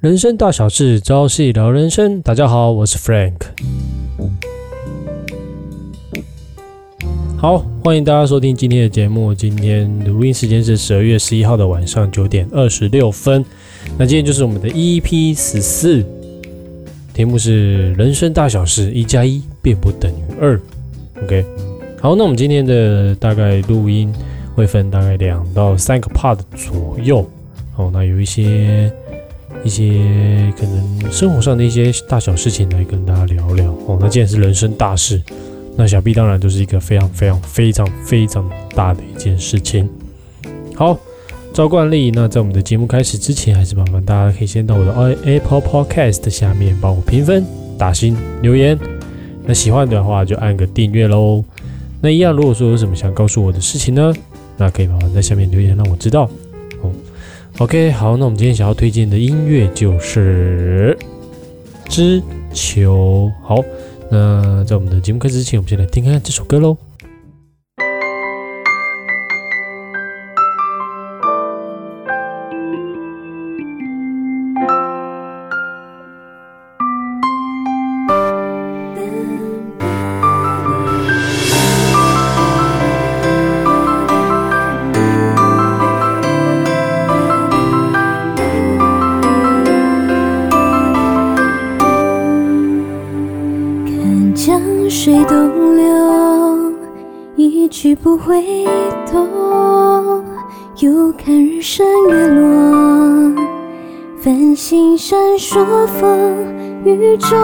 人生大小事，朝夕聊人生。大家好，我是 Frank。好，欢迎大家收听今天的节目。今天录音时间是十二月十一号的晚上九点二十六分。那今天就是我们的 EP 十四，题目是人生大小事，一加一并不等于二。OK，好，那我们今天的大概录音会分大概两到三个 part 左右。哦，那有一些。一些可能生活上的一些大小事情来跟大家聊聊哦。那既然是人生大事，那想必当然就是一个非常非常非常非常大的一件事情。好，照惯例，那在我们的节目开始之前，还是麻烦大家可以先到我的 Apple Podcast 下面帮我评分、打星、留言。那喜欢的话就按个订阅喽。那一样，如果说有什么想告诉我的事情呢，那可以麻烦在下面留言让我知道。OK，好，那我们今天想要推荐的音乐就是《知球》。好，那在我们的节目开始之前，我们先来听看这首歌喽。不回头，又看日升月落，繁星闪烁，风雨中，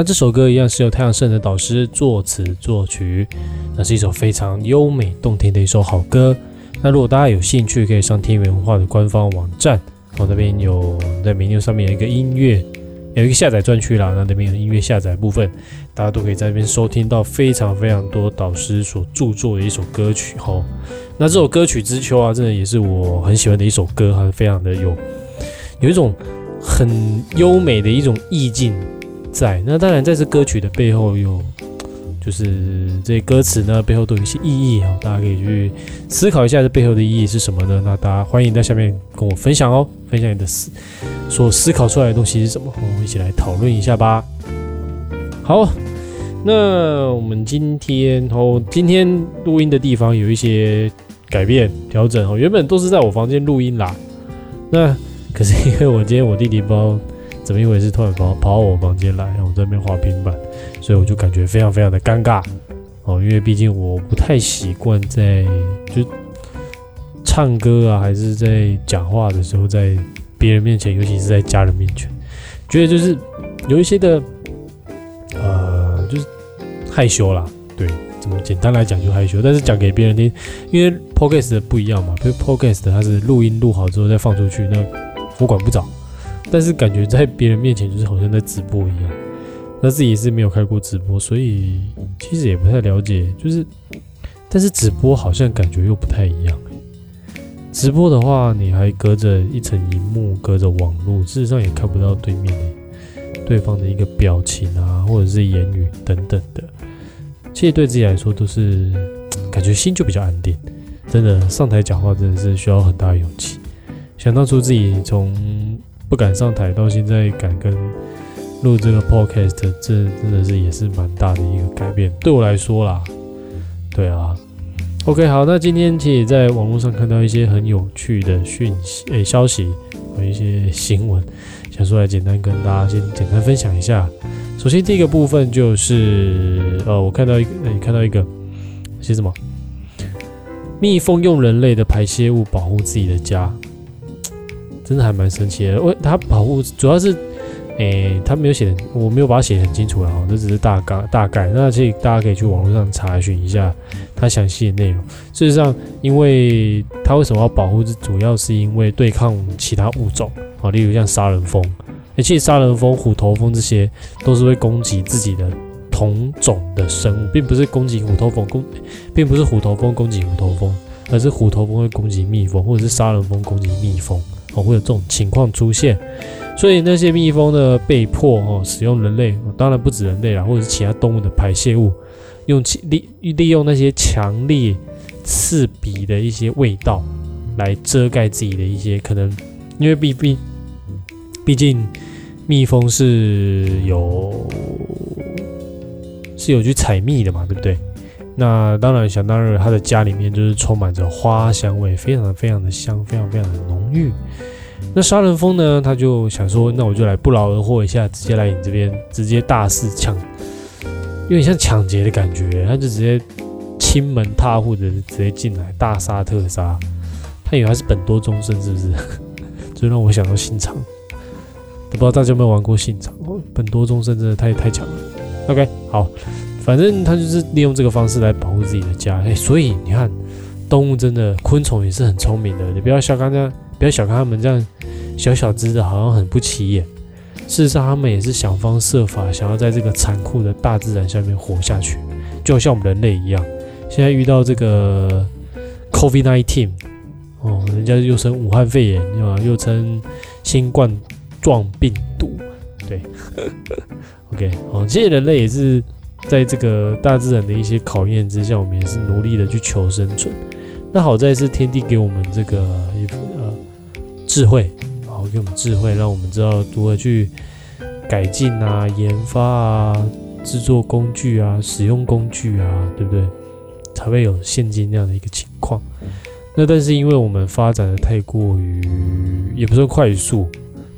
那这首歌一样是由太阳圣的导师作词作曲，那是一首非常优美动听的一首好歌。那如果大家有兴趣，可以上天元文化的官方网站，我那边有在 menu 上面有一个音乐，有一个下载专区啦，那那边有音乐下载部分，大家都可以在那边收听到非常非常多导师所著作的一首歌曲。吼，那这首歌曲《之秋》啊，真的也是我很喜欢的一首歌，它非常的有有一种很优美的一种意境在。那当然，在这歌曲的背后有。就是这些歌词呢，背后都有一些意义哦，大家可以去思考一下这背后的意义是什么呢？那大家欢迎在下面跟我分享哦，分享你的思所思考出来的东西是什么，我们一起来讨论一下吧。好，那我们今天哦，今天录音的地方有一些改变调整哦，原本都是在我房间录音啦，那可是因为我今天我弟弟不知道怎么一回事，突然跑跑到我房间来，我在那边滑平板。所以我就感觉非常非常的尴尬哦，因为毕竟我不太习惯在就唱歌啊，还是在讲话的时候，在别人面前，尤其是在家人面前，觉得就是有一些的呃，就是害羞啦。对，怎么简单来讲就害羞，但是讲给别人听，因为 podcast 不一样嘛，比如 podcast 它是录音录好之后再放出去，那我管不着，但是感觉在别人面前就是好像在直播一样。那自己是没有开过直播，所以其实也不太了解。就是，但是直播好像感觉又不太一样。直播的话，你还隔着一层荧幕，隔着网络，事实上也看不到对面对方的一个表情啊，或者是言语等等的。其实对自己来说，都是感觉心就比较安定。真的上台讲话，真的是需要很大的勇气。想当初自己从不敢上台，到现在敢跟。录这个 podcast，这真的是也是蛮大的一个改变，对我来说啦。对啊，OK，好，那今天其实也在网络上看到一些很有趣的讯息，诶，消息和一些新闻，想说来简单跟大家先简单分享一下。首先第一个部分就是，呃，我看到一个，你看到一个写什么？蜜蜂用人类的排泄物保护自己的家，真的还蛮神奇的。为它保护主要是。诶，他没有写，我没有把它写很清楚了哈，这只是大概大概。那这大家可以去网络上查询一下它详细的内容。事实上，因为它为什么要保护，主要是因为对抗其他物种啊，例如像杀人蜂。而且杀人蜂、虎头蜂这些都是会攻击自己的同种的生物，并不是攻击虎头蜂攻，并不是虎头蜂攻击虎头蜂，而是虎头蜂会攻击蜜蜂，或者是杀人蜂攻击蜜蜂哦，会有这种情况出现。所以那些蜜蜂呢，被迫哦使用人类，当然不止人类啦，或者是其他动物的排泄物，用利利用那些强烈刺鼻的一些味道来遮盖自己的一些可能，因为毕毕毕竟蜜蜂是有是有去采蜜的嘛，对不对？那当然想当然，他的家里面就是充满着花香味，非常非常的香，非常非常的浓郁。那杀人蜂呢？他就想说，那我就来不劳而获一下，直接来你这边，直接大肆抢，有点像抢劫的感觉。他就直接亲门踏户的直接进来，大杀特杀。他以为他是本多忠胜，是不是？就让我想到信长。不知道大家有没有玩过信长？本多忠胜真的太太强了。OK，好，反正他就是利用这个方式来保护自己的家。哎，所以你看，动物真的，昆虫也是很聪明的。你不要小看它。不要小看他们这样小小只的，好像很不起眼。事实上，他们也是想方设法，想要在这个残酷的大自然下面活下去，就像我们人类一样。现在遇到这个 COVID-19，哦，人家又称武汉肺炎，啊，又称新冠状病毒，对。OK，哦，这些人类也是在这个大自然的一些考验之下，我们也是努力的去求生存。那好在是天地给我们这个一呃。智慧，好给我们智慧，让我们知道如何去改进啊、研发啊、制作工具啊、使用工具啊，对不对？才会有现今这样的一个情况。那但是因为我们发展的太过于，也不算快速，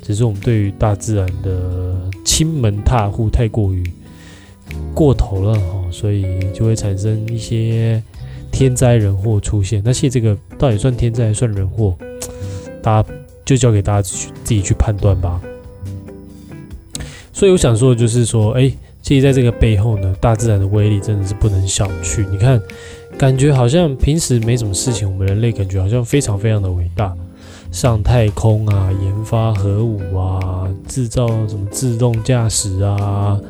只是我们对于大自然的亲门踏户太过于过头了哈，所以就会产生一些天灾人祸出现。那其实这个到底算天灾还算人祸？大家。就交给大家去自己去判断吧。所以我想说的就是说，哎，其实在这个背后呢，大自然的威力真的是不能小觑。你看，感觉好像平时没什么事情，我们人类感觉好像非常非常的伟大，上太空啊，研发核武啊，制造什么自动驾驶啊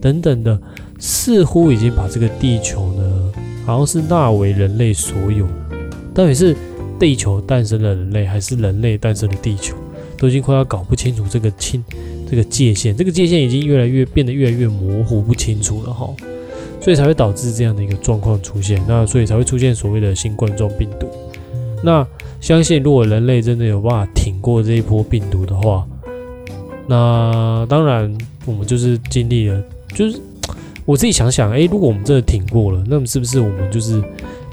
等等的，似乎已经把这个地球呢，好像是纳为人类所有了。到底是地球诞生了人类，还是人类诞生了地球？都已经快要搞不清楚这个清这个界限，这个界限已经越来越变得越来越模糊不清楚了哈，所以才会导致这样的一个状况出现。那所以才会出现所谓的新冠状病毒。那相信如果人类真的有办法挺过这一波病毒的话，那当然我们就是经历了，就是我自己想想，诶，如果我们真的挺过了，那么是不是我们就是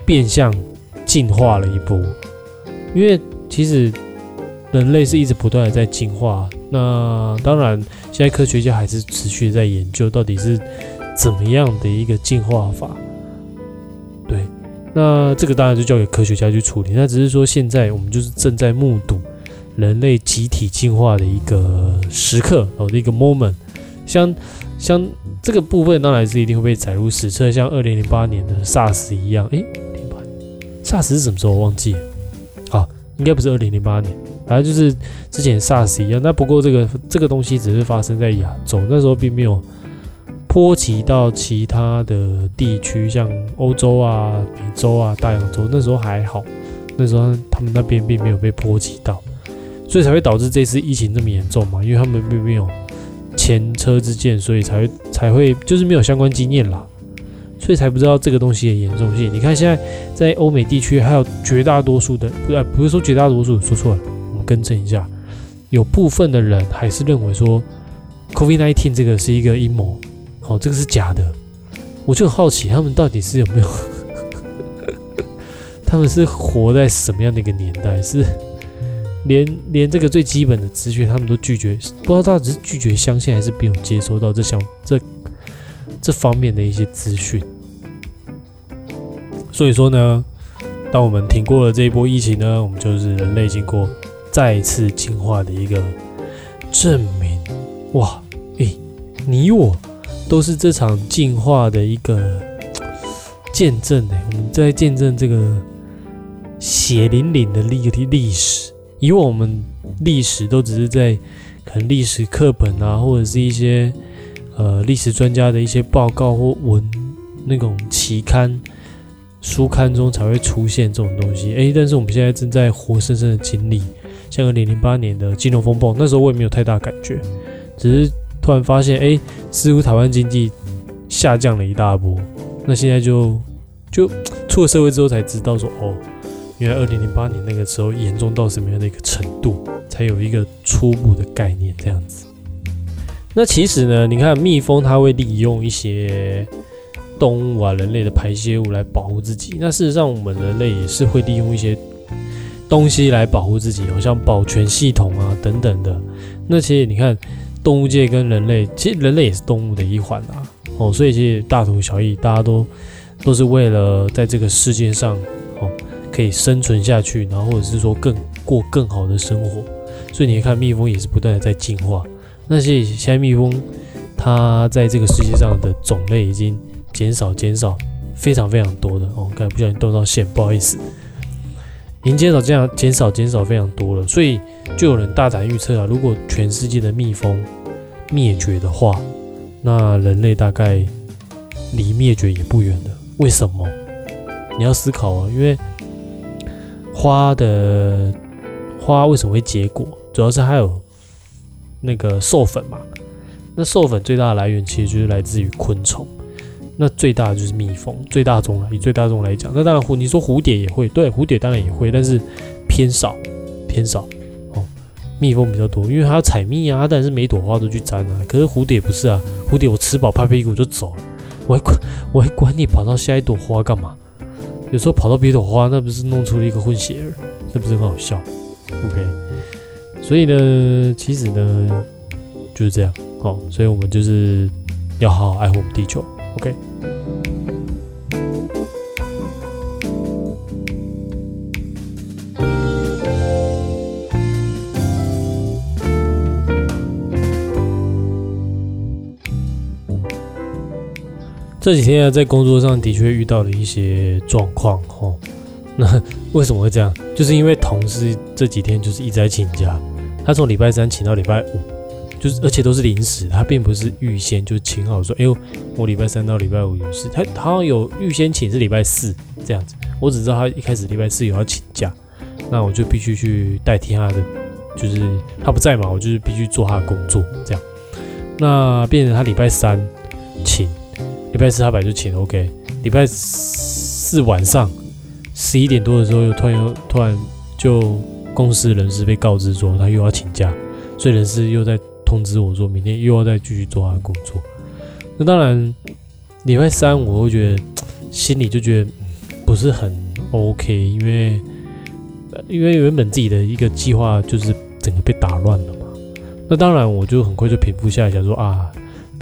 变相进化了一波？因为其实。人类是一直不断的在进化，那当然，现在科学家还是持续在研究到底是怎么样的一个进化法。对，那这个当然就交给科学家去处理。那只是说，现在我们就是正在目睹人类集体进化的一个时刻哦，一个 moment。像像这个部分，当然是一定会被载入史册，像二零零八年的 SARS 一样。诶，零八 SARS 是什么时候？我忘记了。好，应该不是二零零八年。反正就是之前 SARS 一样，那不过这个这个东西只是发生在亚洲，那时候并没有波及到其他的地区，像欧洲啊、美洲啊、大洋洲，那时候还好，那时候他们那边并没有被波及到，所以才会导致这次疫情这么严重嘛，因为他们并没有前车之鉴，所以才会才会就是没有相关经验啦，所以才不知道这个东西的严重性。你看现在在欧美地区，还有绝大多数的，不不是说绝大多数，说错了。我们更正一下，有部分的人还是认为说，COVID-19 这个是一个阴谋，好，这个是假的。我就很好奇，他们到底是有没有？他们是活在什么样的一个年代？是连连这个最基本的资讯他们都拒绝？不知道到底是拒绝相信，还是没有接收到这项这这方面的一些资讯？所以说呢，当我们挺过了这一波疫情呢，我们就是人类经过。再次进化的一个证明，哇！诶，你我都是这场进化的一个见证诶，我们在见证这个血淋淋的历历史。以往我们历史都只是在可能历史课本啊，或者是一些呃历史专家的一些报告或文那种期刊书刊中才会出现这种东西。诶，但是我们现在正在活生生的经历。像二零零八年的金融风暴，那时候我也没有太大感觉，只是突然发现，哎，似乎台湾经济下降了一大波。那现在就就出了社会之后才知道说，哦，原来二零零八年那个时候严重到什么样的一个程度，才有一个初步的概念这样子。那其实呢，你看蜜蜂它会利用一些动物啊、人类的排泄物来保护自己，那事实上我们人类也是会利用一些。东西来保护自己，好像保全系统啊等等的。那其实你看，动物界跟人类，其实人类也是动物的一环啊。哦，所以其实大同小异，大家都都是为了在这个世界上可以生存下去，然后或者是说更过更好的生活。所以你看，蜜蜂也是不断的在进化。那些现在蜜蜂，它在这个世界上的种类已经减少减少非常非常多的哦。刚才不小心动到线，不好意思。已经减少这样减少减少非常多了，所以就有人大胆预测啊，如果全世界的蜜蜂灭绝的话，那人类大概离灭绝也不远了。为什么？你要思考啊，因为花的花为什么会结果？主要是还有那个授粉嘛。那授粉最大的来源其实就是来自于昆虫。那最大的就是蜜蜂，最大众了。以最大众来讲，那当然蝴，你说蝴蝶也会，对，蝴蝶当然也会，但是偏少，偏少哦。蜜蜂比较多，因为它要采蜜啊，它当然是每朵花都去沾啊。可是蝴蝶不是啊，蝴蝶我吃饱拍屁股就走了，我还管我还管你跑到下一朵花干嘛？有时候跑到别朵花，那不是弄出了一个混血儿，那不是很好笑？OK，所以呢，其实呢就是这样，哦，所以我们就是要好好爱护我们地球。OK。这几天啊，在工作上的确遇到了一些状况哦。那为什么会这样？就是因为同事这几天就是一直在请假，他从礼拜三请到礼拜五，就是而且都是临时，他并不是预先就请好说，哎呦，我礼拜三到礼拜五有事，他好像有预先请是礼拜四这样子。我只知道他一开始礼拜四有要请假，那我就必须去代替他的，就是他不在嘛，我就是必须做他的工作这样。那变成他礼拜三请，礼拜四他本来就请 OK，礼拜四晚上。十一点多的时候，又突然又突然就公司人事被告知说他又要请假，所以人事又在通知我说明天又要再继续做他的工作。那当然，礼拜三我会觉得心里就觉得不是很 OK，因为因为原本自己的一个计划就是整个被打乱了嘛。那当然我就很快就平复下来，想说啊，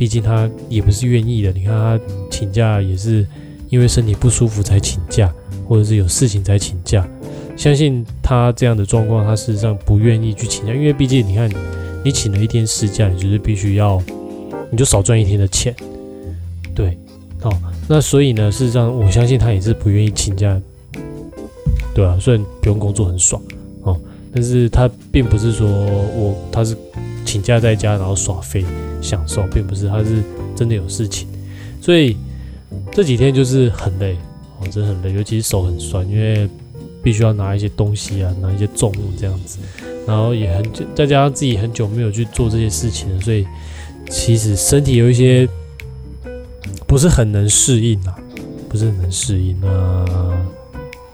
毕竟他也不是愿意的，你看他请假也是因为身体不舒服才请假。或者是有事情才请假，相信他这样的状况，他事实上不愿意去请假，因为毕竟你看，你请了一天事假，你就是必须要，你就少赚一天的钱，对，好，那所以呢，事实上我相信他也是不愿意请假，对啊，虽然不用工作很爽哦，但是他并不是说我他是请假在家然后耍废享受，并不是，他是真的有事情，所以这几天就是很累。真的很累，尤其是手很酸，因为必须要拿一些东西啊，拿一些重物这样子，然后也很久，再加上自己很久没有去做这些事情了，所以其实身体有一些不是很能适应啊，不是很能适应啊。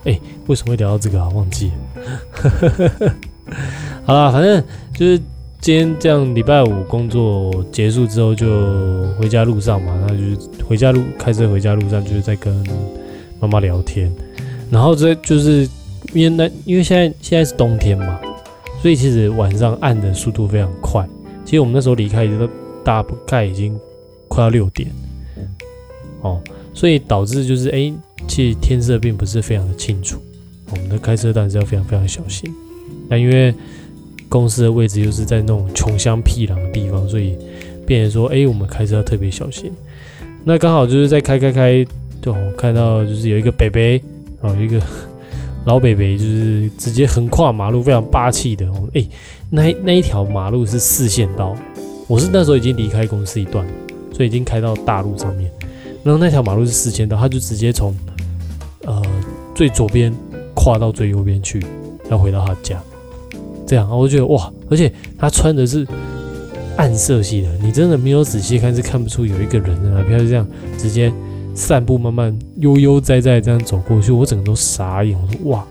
哎，为什么会聊到这个啊？忘记了。好了，反正就是今天这样，礼拜五工作结束之后就回家路上嘛，那就是回家路开车回家路上就是在跟。妈妈聊天，然后这就是因为那因为现在现在是冬天嘛，所以其实晚上暗的速度非常快。其实我们那时候离开已经大概已经快要六点，哦，所以导致就是哎，其实天色并不是非常的清楚。我们的开车当然是要非常非常小心。但因为公司的位置又是在那种穷乡僻壤的地方，所以变成说哎，我们开车要特别小心。那刚好就是在开开开。就看到就是有一个北北，哦，一个 老北北，就是直接横跨马路，非常霸气的。哦，哎，那那一条马路是四线道，我是那时候已经离开公司一段，所以已经开到大路上面。然后那条马路是四线道，他就直接从呃最左边跨到最右边去，要回到他家。这样，我就觉得哇，而且他穿的是暗色系的，你真的没有仔细看是看不出有一个人在那边，就这样直接。散步，慢慢悠悠哉哉这样走过去，我整个都傻眼。我说哇，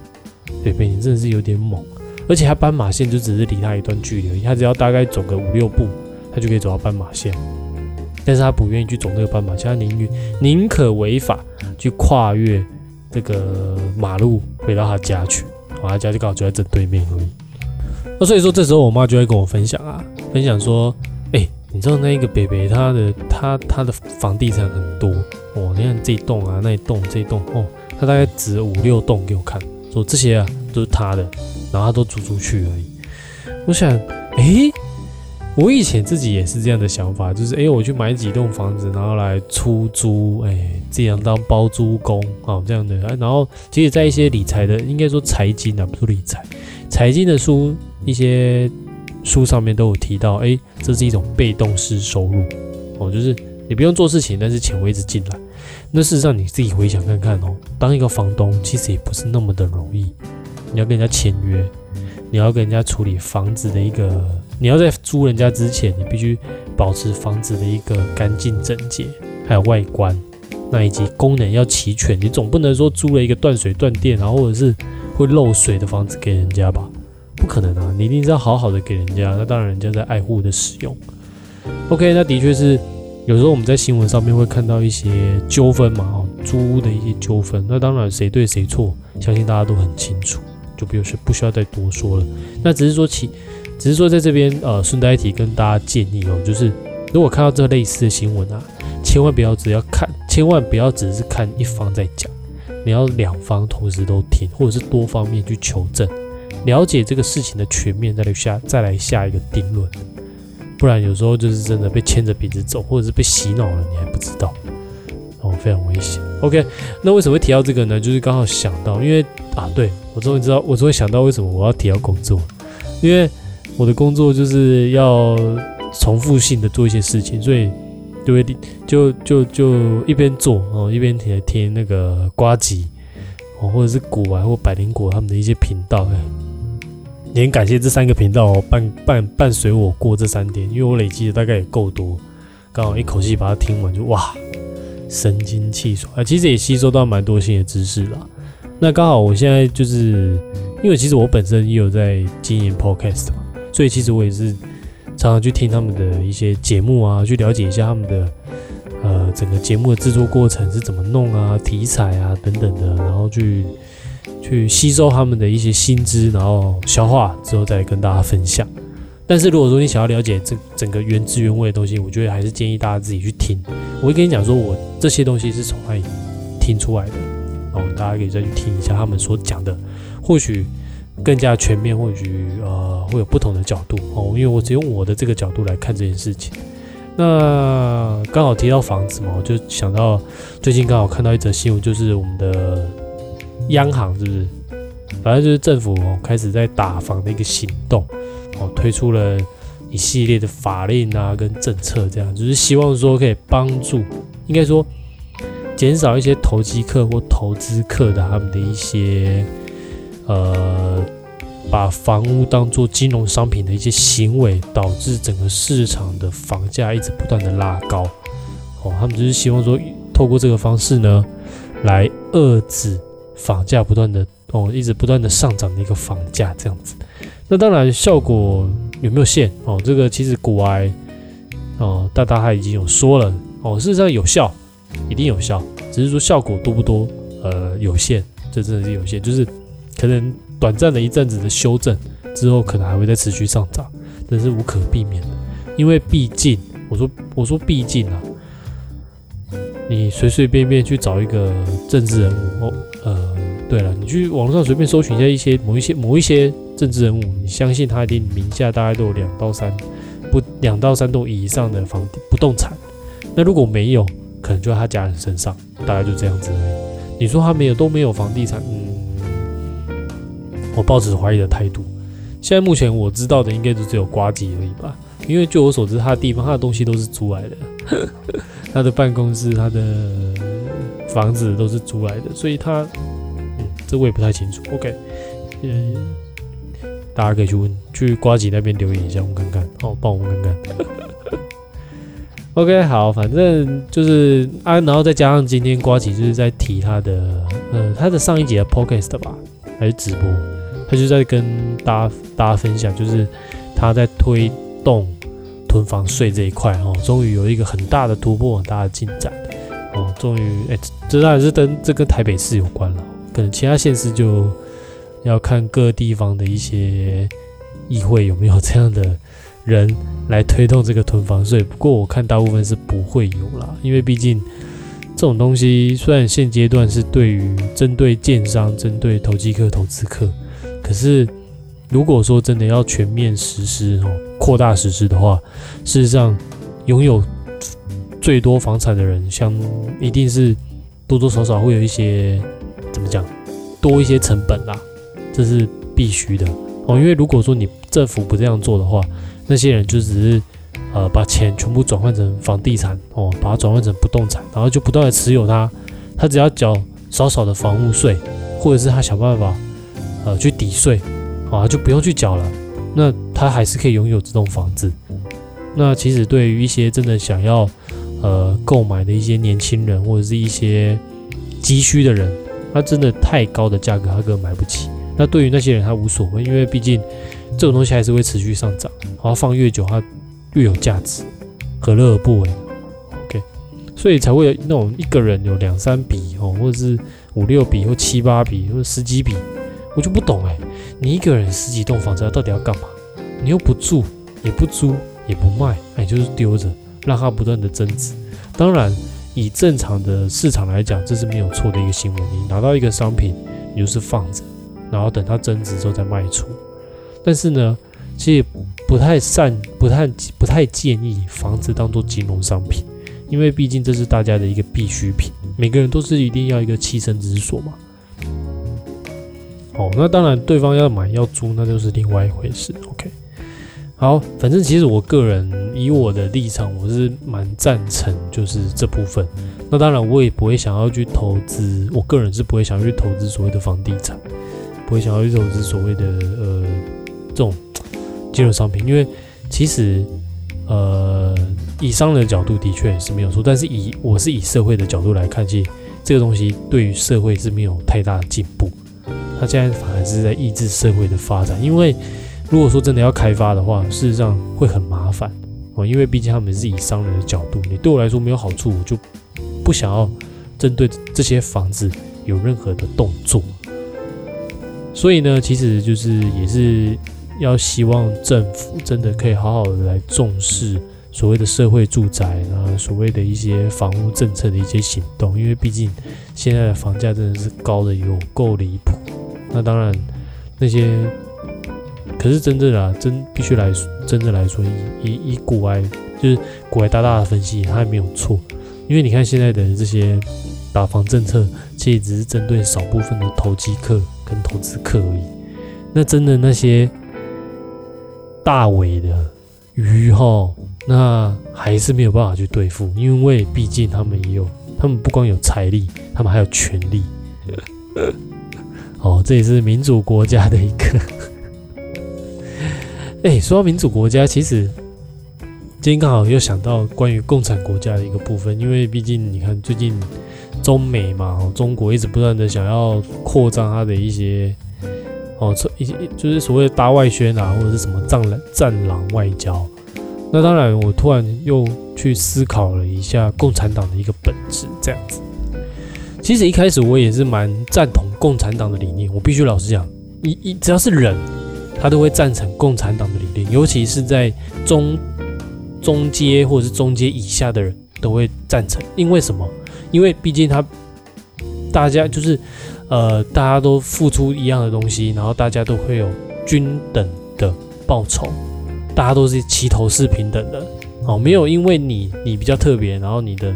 北北你真的是有点猛，而且他斑马线就只是离他一段距离而已，他只要大概走个五六步，他就可以走到斑马线。但是他不愿意去走那个斑马线，他宁愿宁可违法去跨越这个马路回到他家去，我他家就刚好就在正对面而已。那所以说这时候我妈就会跟我分享啊，分享说，哎。你知道那一个北北他的他他的房地产很多哦，你看这一栋啊，那一栋这一栋哦，他大概指五六栋给我看，说这些啊都是他的，然后他都租出去而已。我想，哎，我以前自己也是这样的想法，就是诶，我去买几栋房子，然后来出租，诶，这样当包租公啊这样的。然后其实，在一些理财的，应该说财经啊，不是理财，财经的书一些。书上面都有提到，哎，这是一种被动式收入，哦，就是你不用做事情，但是钱会一直进来。那事实上你自己回想看看哦，当一个房东其实也不是那么的容易。你要跟人家签约，你要跟人家处理房子的一个，你要在租人家之前，你必须保持房子的一个干净整洁，还有外观，那以及功能要齐全。你总不能说租了一个断水断电，然后或者是会漏水的房子给人家吧？不可能啊！你一定是要好好的给人家，那当然人家在爱护的使用。OK，那的确是有时候我们在新闻上面会看到一些纠纷嘛，哦，租屋的一些纠纷。那当然谁对谁错，相信大家都很清楚，就不是不需要再多说了。那只是说其，只是说在这边呃顺带一提跟大家建议哦，就是如果看到这类似的新闻啊，千万不要只要看，千万不要只是看一方在讲，你要两方同时都听，或者是多方面去求证。了解这个事情的全面，再来下再来下一个定论，不然有时候就是真的被牵着鼻子走，或者是被洗脑了，你还不知道哦。非常危险。OK，那为什么会提到这个呢？就是刚好想到，因为啊，对我终于知道，我终于想到为什么我要提到工作，因为我的工作就是要重复性的做一些事情，所以就会就就就一边做哦，一边听听那个瓜吉或者是古玩或百灵果他们的一些频道。哎也很感谢这三个频道哦，伴伴伴随我过这三天，因为我累积的大概也够多，刚好一口气把它听完，就哇，神清气爽啊！其实也吸收到蛮多新的知识啦。那刚好我现在就是因为其实我本身也有在经营 podcast 嘛，所以其实我也是常常去听他们的一些节目啊，去了解一下他们的呃整个节目的制作过程是怎么弄啊，题材啊等等的，然后去。去吸收他们的一些新知，然后消化之后再跟大家分享。但是如果说你想要了解这整个原汁原味的东西，我觉得还是建议大家自己去听。我会跟你讲说，我这些东西是从哪里听出来的，然后大家可以再去听一下他们所讲的，或许更加全面，或许呃会有不同的角度哦。因为我只用我的这个角度来看这件事情。那刚好提到房子嘛，我就想到最近刚好看到一则新闻，就是我们的。央行是不是？反正就是政府，开始在打房的一个行动哦，推出了一系列的法令啊跟政策，这样就是希望说可以帮助，应该说减少一些投机客或投资客的他们的一些呃，把房屋当做金融商品的一些行为，导致整个市场的房价一直不断的拉高哦。他们就是希望说，透过这个方式呢，来遏制。房价不断的哦，一直不断的上涨的一个房价这样子，那当然效果有没有限哦？这个其实古埃哦，大大他已经有说了哦，事实上有效，一定有效，只是说效果多不多，呃，有限，这真的是有限，就是可能短暂的一阵子的修正之后，可能还会再持续上涨，这是无可避免的，因为毕竟我说我说毕竟啊。你随随便便去找一个政治人物哦，呃，对了，你去网络上随便搜寻一下一些某一些某一些政治人物，你相信他一定名下大概都有两到三不两到三栋以上的房不动产。那如果没有，可能就在他家人身上，大概就这样子而已。你说他没有都没有房地产，我抱持怀疑的态度。现在目前我知道的应该就只有瓜吉而已吧，因为据我所知，他的地方他的东西都是租来的。他的办公室、他的房子都是租来的，所以他，这我也不太清楚。OK，嗯，大家可以去问，去瓜吉那边留言一下，我们看看，哦，帮我们看看。OK，好，反正就是啊，然后再加上今天瓜吉就是在提他的，呃，他的上一节的 Podcast 吧，还是直播，他就在跟大家大家分享，就是他在推动。囤房税这一块哦，终于有一个很大的突破，很大的进展哦。终于，哎，这当然是跟这跟台北市有关了，可能其他县市就要看各地方的一些议会有没有这样的人来推动这个囤房税。不过我看大部分是不会有啦，因为毕竟这种东西虽然现阶段是对于针对建商、针对投机客、投资客，可是。如果说真的要全面实施哦，扩大实施的话，事实上，拥有最多房产的人，相一定是多多少少会有一些怎么讲，多一些成本啦，这是必须的哦。因为如果说你政府不这样做的话，那些人就只是呃把钱全部转换成房地产哦，把它转换成不动产，然后就不断的持有它，他只要缴少少的房屋税，或者是他想办法呃去抵税。啊，就不用去缴了，那他还是可以拥有这栋房子。那其实对于一些真的想要呃购买的一些年轻人，或者是一些急需的人，他真的太高的价格他根本买不起。那对于那些人他无所谓，因为毕竟这种东西还是会持续上涨，然后放越久它越有价值，何乐而不为？OK，所以才会有那种一个人有两三笔哦，或者是五六笔或七八笔或者十几笔。我就不懂哎，你一个人十几栋房子，到底要干嘛？你又不住，也不租，也不卖，哎，就是丢着，让它不断的增值。当然，以正常的市场来讲，这是没有错的一个行为。你拿到一个商品，你就是放着，然后等它增值之后再卖出。但是呢，其实不太善、不太、不太建议房子当做金融商品，因为毕竟这是大家的一个必需品。每个人都是一定要一个栖身之所嘛。哦，那当然，对方要买要租，那就是另外一回事。OK，好，反正其实我个人以我的立场，我是蛮赞成就是这部分。那当然，我也不会想要去投资，我个人是不会想要去投资所谓的房地产，不会想要去投资所谓的呃这种金融商品，因为其实呃以商人的角度的确是没有错，但是以我是以社会的角度来看，其实这个东西对于社会是没有太大的进步。他现在反而是在抑制社会的发展，因为如果说真的要开发的话，事实上会很麻烦哦，因为毕竟他们是以商人的角度，你对我来说没有好处，我就不想要针对这些房子有任何的动作。所以呢，其实就是也是要希望政府真的可以好好的来重视所谓的社会住宅啊，所谓的一些房屋政策的一些行动，因为毕竟现在的房价真的是高的有够离谱。那当然，那些可是真正的真必须来真正来说，以以以古外就是古外大大的分析，他也没有错。因为你看现在的这些打房政策，其实只是针对少部分的投机客跟投资客而已。那真的那些大尾的鱼哈，那还是没有办法去对付，因为毕竟他们也有，他们不光有财力，他们还有权力。哦，这也是民主国家的一个。哎，说到民主国家，其实今天刚好又想到关于共产国家的一个部分，因为毕竟你看最近中美嘛，中国一直不断的想要扩张它的一些哦，一些就是所谓的大外宣啊，或者是什么战狼战狼外交。那当然，我突然又去思考了一下共产党的一个本质，这样子。其实一开始我也是蛮赞同共产党的理念，我必须老实讲，一一只要是人，他都会赞成共产党的理念，尤其是在中中阶或者是中阶以下的人都会赞成。因为什么？因为毕竟他大家就是呃，大家都付出一样的东西，然后大家都会有均等的报酬，大家都是齐头是平等的哦，没有因为你你比较特别，然后你的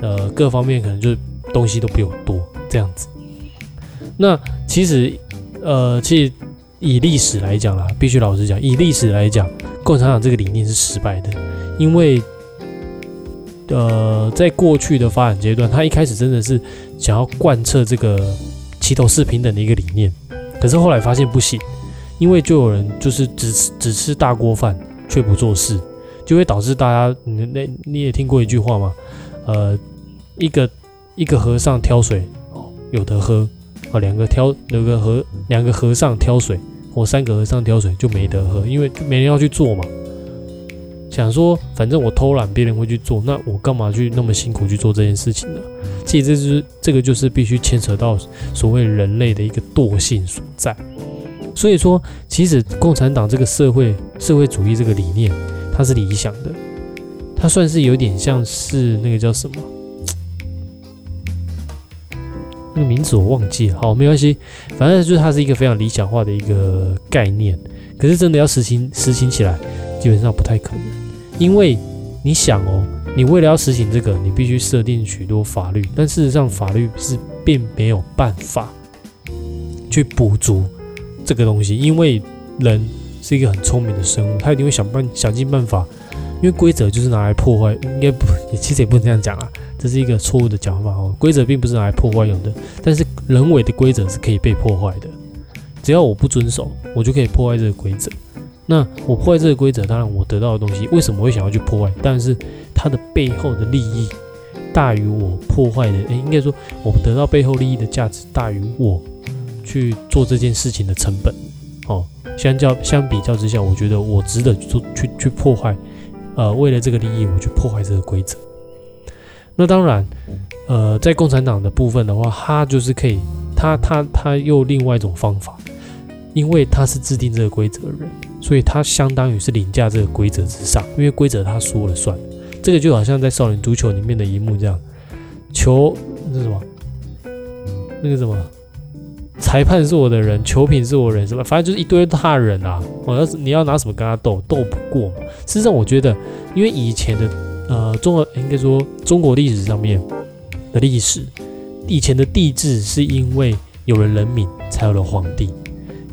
呃各方面可能就。东西都比我多，这样子。那其实，呃，其实以历史来讲啦，必须老实讲，以历史来讲，共产党这个理念是失败的，因为，呃，在过去的发展阶段，他一开始真的是想要贯彻这个齐头式平等的一个理念，可是后来发现不行，因为就有人就是只只吃大锅饭却不做事，就会导致大家，你那你也听过一句话吗？呃，一个。一个和尚挑水哦，有得喝哦；两个挑有个和两个和尚挑水，或三个和尚挑水就没得喝，因为没人要去做嘛。想说，反正我偷懒，别人会去做，那我干嘛去那么辛苦去做这件事情呢？其实这是这个就是必须牵扯到所谓人类的一个惰性所在。所以说，其实共产党这个社会社会主义这个理念，它是理想的，它算是有点像是那个叫什么？那个名字我忘记了，好，没关系，反正就是它是一个非常理想化的一个概念，可是真的要实行实行起来，基本上不太可能，因为你想哦，你为了要实行这个，你必须设定许多法律，但事实上法律是并没有办法去补足这个东西，因为人是一个很聪明的生物，他一定会想办想尽办法，因为规则就是拿来破坏，应该不，其实也不能这样讲啊。这是一个错误的讲法哦，规则并不是拿来破坏用的，但是人为的规则是可以被破坏的。只要我不遵守，我就可以破坏这个规则。那我破坏这个规则，当然我得到的东西，为什么会想要去破坏？但是它的背后的利益大于我破坏的，诶，应该说我得到背后利益的价值大于我去做这件事情的成本。哦，相较相比较之下，我觉得我值得做去去破坏。呃，为了这个利益，我去破坏这个规则。那当然，呃，在共产党的部分的话，他就是可以，他他他又另外一种方法，因为他是制定这个规则的人，所以他相当于是凌驾这个规则之上，因为规则他说了算。这个就好像在少年足球里面的一幕这样，球那什么？那个什么？裁判是我的人，球品是我人，什么？反正就是一堆大人啊！我要是你要拿什么跟他斗，斗不过嘛。事实上，我觉得，因为以前的。呃，中国应该说中国历史上面，的历史。以前的帝制是因为有了人民才有了皇帝，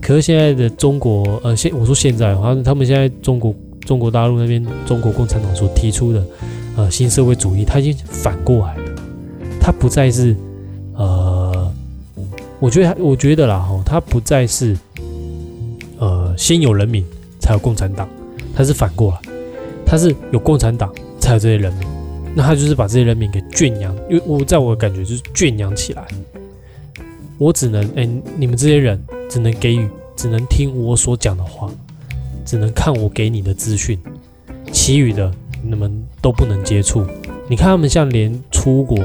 可是现在的中国，呃，现我说现在，好像他们现在中国中国大陆那边中国共产党所提出的，呃，新社会主义，它已经反过来了，它不再是，呃，我觉得我觉得啦，哈，它不再是，呃，先有人民才有共产党，它是反过来，它是有共产党才有这些人民。那他就是把这些人民给圈养，因为我在我的感觉就是圈养起来。我只能哎，你们这些人只能给予，只能听我所讲的话，只能看我给你的资讯，其余的你们都不能接触。你看他们像连出国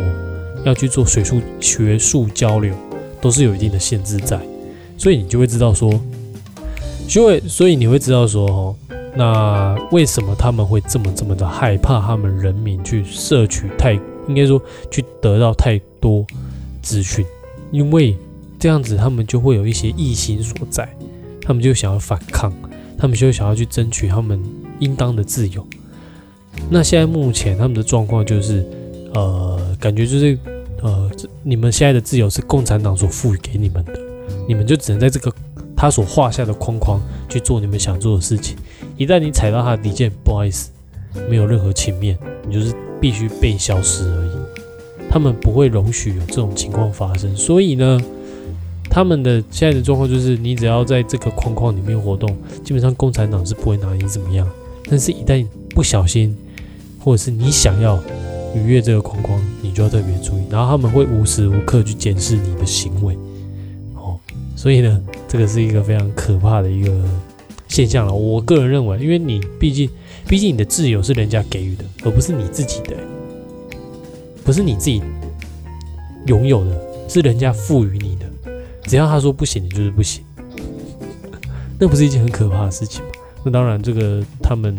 要去做学术学术交流，都是有一定的限制在，所以你就会知道说，因为所以你会知道说哦。那为什么他们会这么这么的害怕？他们人民去摄取太，应该说去得到太多资讯，因为这样子他们就会有一些异心所在，他们就想要反抗，他们就想要去争取他们应当的自由。那现在目前他们的状况就是，呃，感觉就是，呃，你们现在的自由是共产党所赋予给你们的，你们就只能在这个。他所画下的框框去做你们想做的事情，一旦你踩到他的底线，不好意思，没有任何情面，你就是必须被消失而已。他们不会容许有这种情况发生，所以呢，他们的现在的状况就是，你只要在这个框框里面活动，基本上共产党是不会拿你怎么样。但是，一旦不小心，或者是你想要逾越这个框框，你就要特别注意。然后他们会无时无刻去检视你的行为。哦，所以呢。这个是一个非常可怕的一个现象了。我个人认为，因为你毕竟，毕竟你的自由是人家给予的，而不是你自己的，不是你自己拥有的，是人家赋予你的。只要他说不行，你就是不行，那不是一件很可怕的事情吗？那当然，这个他们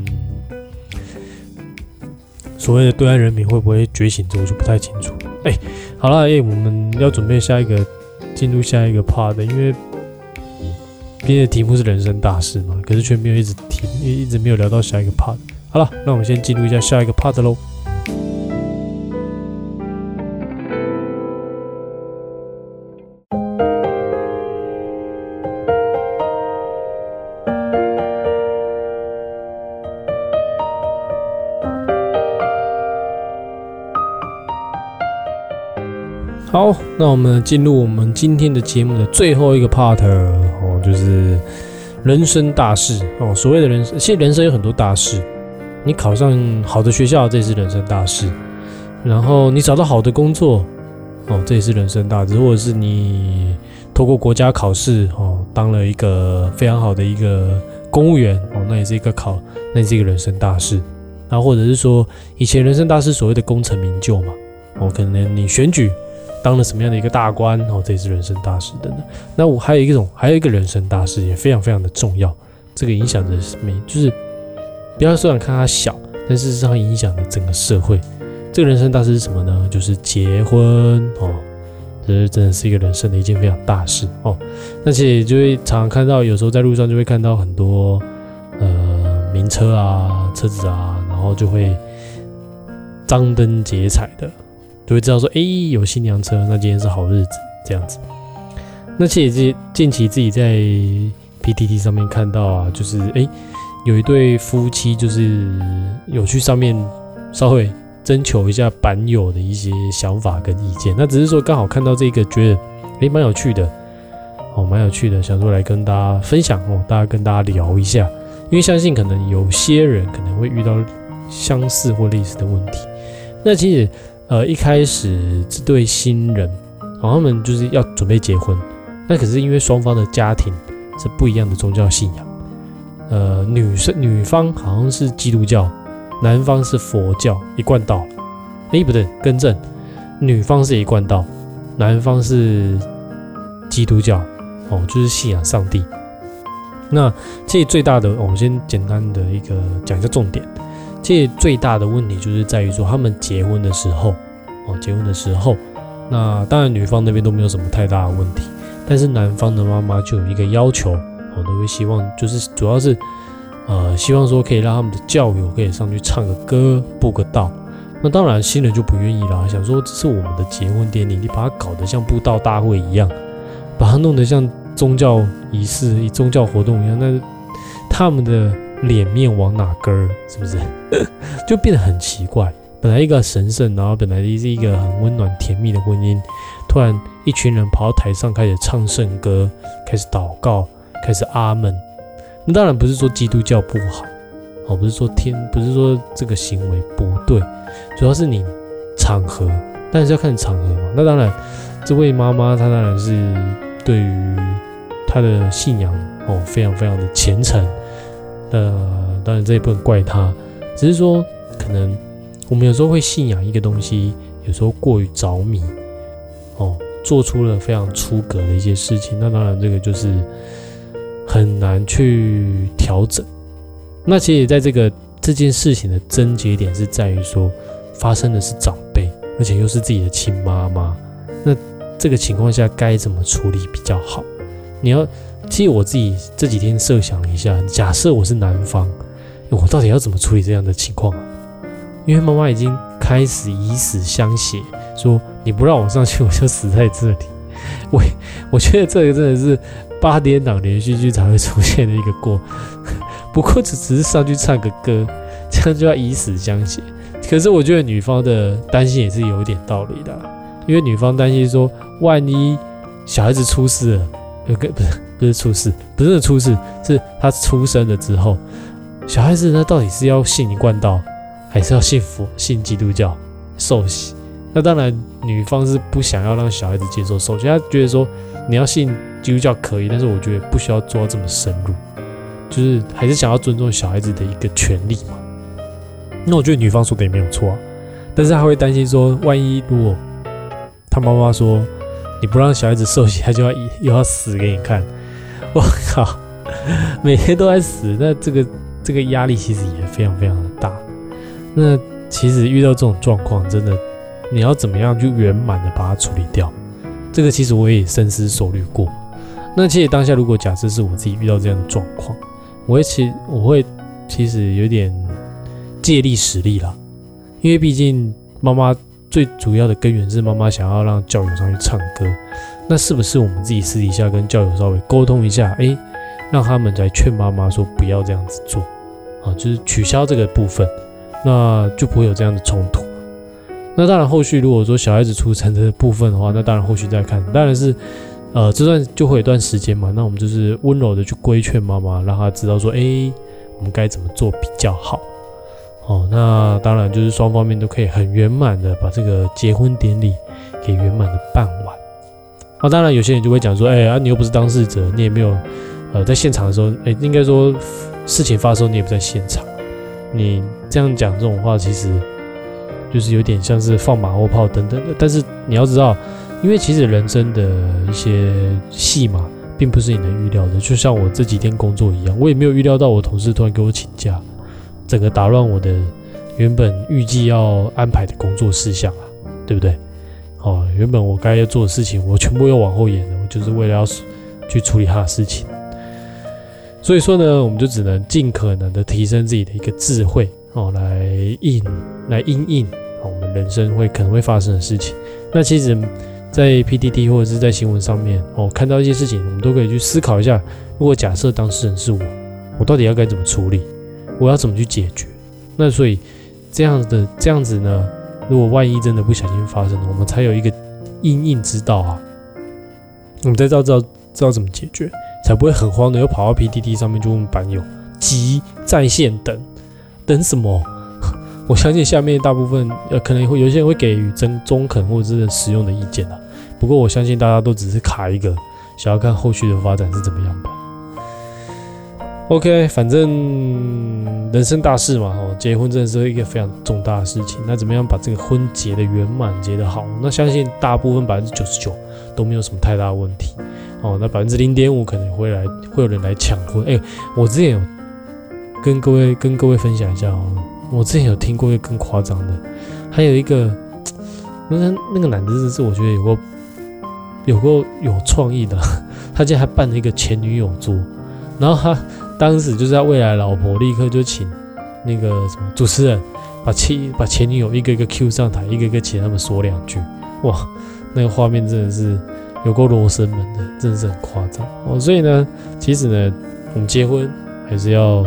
所谓的对岸人民会不会觉醒，这我就不太清楚。哎，好了，哎，我们要准备下一个进入下一个 part，因为。今天的题目是人生大事嘛，可是却没有一直提，一一直没有聊到下一个 part。好了，那我们先进入一下下一个 part 喽。好，那我们进入我们今天的节目的最后一个 part，就是人生大事哦。所谓的人生，其实人生有很多大事。你考上好的学校，这也是人生大事；然后你找到好的工作，哦，这也是人生大事；或者是你透过国家考试，哦，当了一个非常好的一个公务员，哦，那也是一个考，那也是一个人生大事。然后或者是说，以前人生大事所谓的功成名就嘛，哦，可能你选举。当了什么样的一个大官哦，这也是人生大事等等。那我还有一种，还有一个人生大事也非常非常的重要，这个影响着每就是不要虽然看它小，但事实上影响着整个社会。这个人生大事是什么呢？就是结婚哦，这真的是一个人生的一件非常大事哦。那其实就会常常看到，有时候在路上就会看到很多呃名车啊、车子啊，然后就会张灯结彩的。就会知道说，哎，有新娘车，那今天是好日子，这样子。那其实近期自己在 PTT 上面看到啊，就是哎，有一对夫妻，就是有去上面稍微征求一下版友的一些想法跟意见。那只是说刚好看到这个，觉得哎蛮有趣的，哦，蛮有趣的，想说来跟大家分享哦，大家跟大家聊一下，因为相信可能有些人可能会遇到相似或类似的问题。那其实。呃，一开始这对新人，好，他们就是要准备结婚，那可是因为双方的家庭是不一样的宗教信仰，呃，女生女方好像是基督教，男方是佛教一贯道，哎，不对，更正，女方是一贯道，男方是基督教，哦，就是信仰上帝。那这最大的，我们先简单的一个讲一下重点。这最大的问题就是在于说，他们结婚的时候，哦，结婚的时候，那当然女方那边都没有什么太大的问题，但是男方的妈妈就有一个要求，哦，都会希望就是主要是，呃，希望说可以让他们的教友可以上去唱个歌，布个道。那当然新人就不愿意啦，想说这是我们的结婚典礼，你把它搞得像布道大会一样，把它弄得像宗教仪式、宗教活动一样，那他们的脸面往哪根儿？是不是？就变得很奇怪。本来一个神圣，然后本来是一个很温暖甜蜜的婚姻，突然一群人跑到台上开始唱圣歌，开始祷告，开始阿门。那当然不是说基督教不好。哦，不是说天，不是说这个行为不对，主要是你场合，但是要看场合嘛。那当然，这位妈妈她当然是对于她的信仰哦，非常非常的虔诚。呃，当然这也不能怪他，只是说可能我们有时候会信仰一个东西，有时候过于着迷，哦，做出了非常出格的一些事情。那当然这个就是很难去调整。那其实，在这个这件事情的症结点是在于说，发生的是长辈，而且又是自己的亲妈妈。那这个情况下该怎么处理比较好？你要，其实我自己这几天设想一下，假设我是男方，我到底要怎么处理这样的情况啊？因为妈妈已经开始以死相挟，说你不让我上去，我就死在这里。我我觉得这个真的是八点档连续剧才会出现的一个过。不过只只是上去唱个歌，这样就要以死相挟。可是我觉得女方的担心也是有一点道理的，因为女方担心说，万一小孩子出事了，有个不是不是出事，不是出事，是他出生了之后，小孩子那到底是要信一贯道，还是要信佛信基督教受洗？那当然女方是不想要让小孩子接受受洗，她觉得说你要信基督教可以，但是我觉得不需要做到这么深入。就是还是想要尊重小孩子的一个权利嘛？那我觉得女方说的也没有错啊，但是她会担心说，万一如果她妈妈说你不让小孩子受洗，他就要又要死给你看，我靠，每天都在死，那这个这个压力其实也非常非常的大。那其实遇到这种状况，真的你要怎么样就圆满的把它处理掉？这个其实我也深思熟虑过。那其实当下如果假设是我自己遇到这样的状况，我会其我会其实有点借力使力了，因为毕竟妈妈最主要的根源是妈妈想要让教友上去唱歌，那是不是我们自己私底下跟教友稍微沟通一下，哎，让他们来劝妈妈说不要这样子做啊，就是取消这个部分，那就不会有这样的冲突。那当然后续如果说小孩子出生的部分的话，那当然后续再看，当然是。呃，这段就会有一段时间嘛，那我们就是温柔的去规劝妈妈，让她知道说，哎，我们该怎么做比较好。哦，那当然就是双方面都可以很圆满的把这个结婚典礼给圆满的办完。啊，当然有些人就会讲说，哎啊，你又不是当事者，你也没有呃在现场的时候，哎，应该说事情发生你也不在现场，你这样讲这种话，其实就是有点像是放马后炮等等的。但是你要知道。因为其实人生的一些戏码，并不是你能预料的。就像我这几天工作一样，我也没有预料到我同事突然给我请假，整个打乱我的原本预计要安排的工作事项啊，对不对？哦，原本我该要做的事情，我全部又往后延了，我就是为了要去处理他的事情。所以说呢，我们就只能尽可能的提升自己的一个智慧哦，来应来应应我们人生会可能会发生的事情。那其实。在 PTT 或者是在新闻上面哦，看到一些事情，我们都可以去思考一下。如果假设当事人是我，我到底要该怎么处理？我要怎么去解决？那所以这样的这样子呢？如果万一真的不小心发生了，我们才有一个应应之道啊。我们才知道知道知道怎么解决，才不会很慌的又跑到 PTT 上面就问版友急在线等等什么。我相信下面大部分呃可能会有些人会给予真中肯或者是实用的意见啊。不过我相信大家都只是卡一个，想要看后续的发展是怎么样吧。OK，反正人生大事嘛，哦，结婚真的是一个非常重大的事情。那怎么样把这个婚结的圆满，结得好？那相信大部分百分之九十九都没有什么太大问题。哦，那百分之零点五可能会来会有人来抢婚。哎，我之前有跟各位跟各位分享一下哦。我之前有听过一个更夸张的，还有一个，那那个男的是我觉得有个有个有创意的，他竟然还办了一个前女友桌，然后他当时就是他未来老婆立刻就请那个什么主持人把前把前女友一个一个 Q 上台，一个一个请他们说两句，哇，那个画面真的是有够罗生门的，真的是很夸张哦。所以呢，其实呢，我们结婚还是要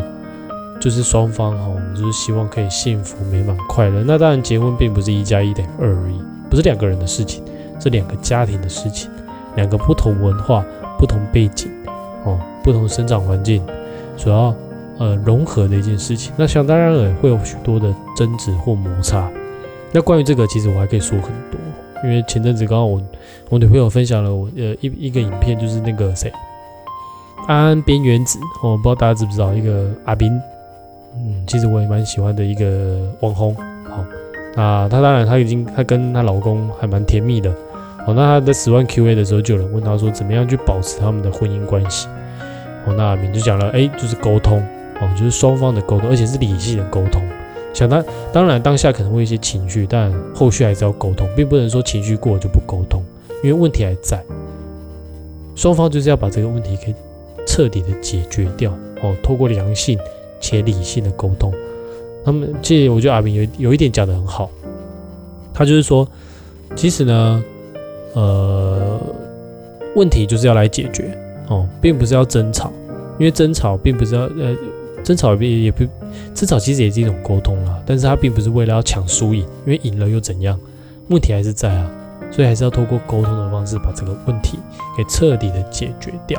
就是双方哈，我们就是希望可以幸福美满快乐。那当然，结婚并不是一加一等于二而已，不是两个人的事情，是两个家庭的事情，两个不同文化、不同背景哦、不同生长环境所要呃融合的一件事情。那想当然了，会有许多的争执或摩擦。那关于这个，其实我还可以说很多，因为前阵子刚好我我女朋友分享了我呃一一个影片，就是那个谁安安边缘子哦，不知道大家知不知道一个阿斌，嗯，其实我也蛮喜欢的一个网红。好、那她当然她已经她跟她老公还蛮甜蜜的。好，那她在十万 Q A 的时候，就有人问她说，怎么样去保持他们的婚姻关系？那阿明就讲了，哎，就是沟通哦，就是双方的沟通，而且是理性的沟通。想当当然当下可能会有一些情绪，但后续还是要沟通，并不能说情绪过了就不沟通，因为问题还在。双方就是要把这个问题给彻底的解决掉哦，透过良性且理性的沟通。他们这我觉得阿明有有一点讲的很好，他就是说，其实呢，呃，问题就是要来解决哦，并不是要争吵，因为争吵并不是要呃，争吵也也不争吵其实也是一种沟通啊，但是它并不是为了要抢输赢，因为赢了又怎样？问题还是在啊，所以还是要透过沟通的方式把这个问题给彻底的解决掉，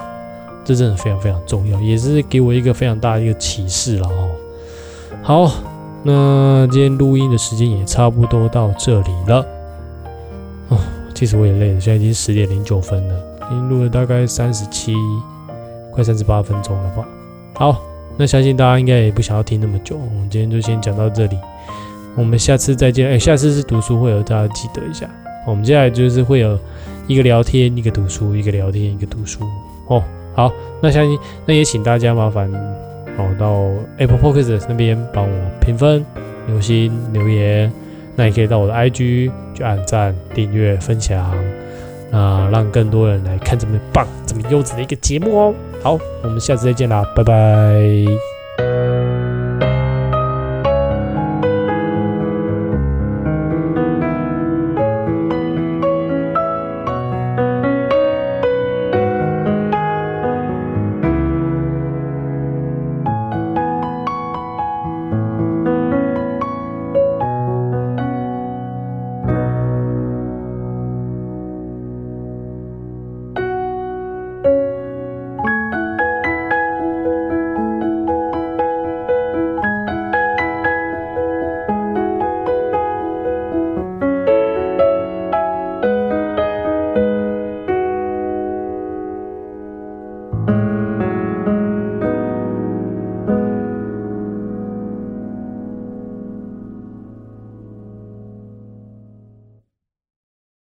这真的非常非常重要，也是给我一个非常大的一个启示了哦。好，那今天录音的时间也差不多到这里了。哦，其实我也累了，现在已经十点零九分了，已经录了大概三十七，快三十八分钟了吧。好，那相信大家应该也不想要听那么久，我们今天就先讲到这里，我们下次再见。哎，下次是读书会，大家记得一下。我们接下来就是会有一个聊天，一个读书，一个聊天，一个读书。哦，好，那相信那也请大家麻烦哦到 Apple p o c a s t 那边帮我评分、留心、留言。那也可以到我的 IG 去按赞、订阅、分享，啊让更多人来看这么棒这么优质的一个节目哦。好我们下次再见啦拜拜。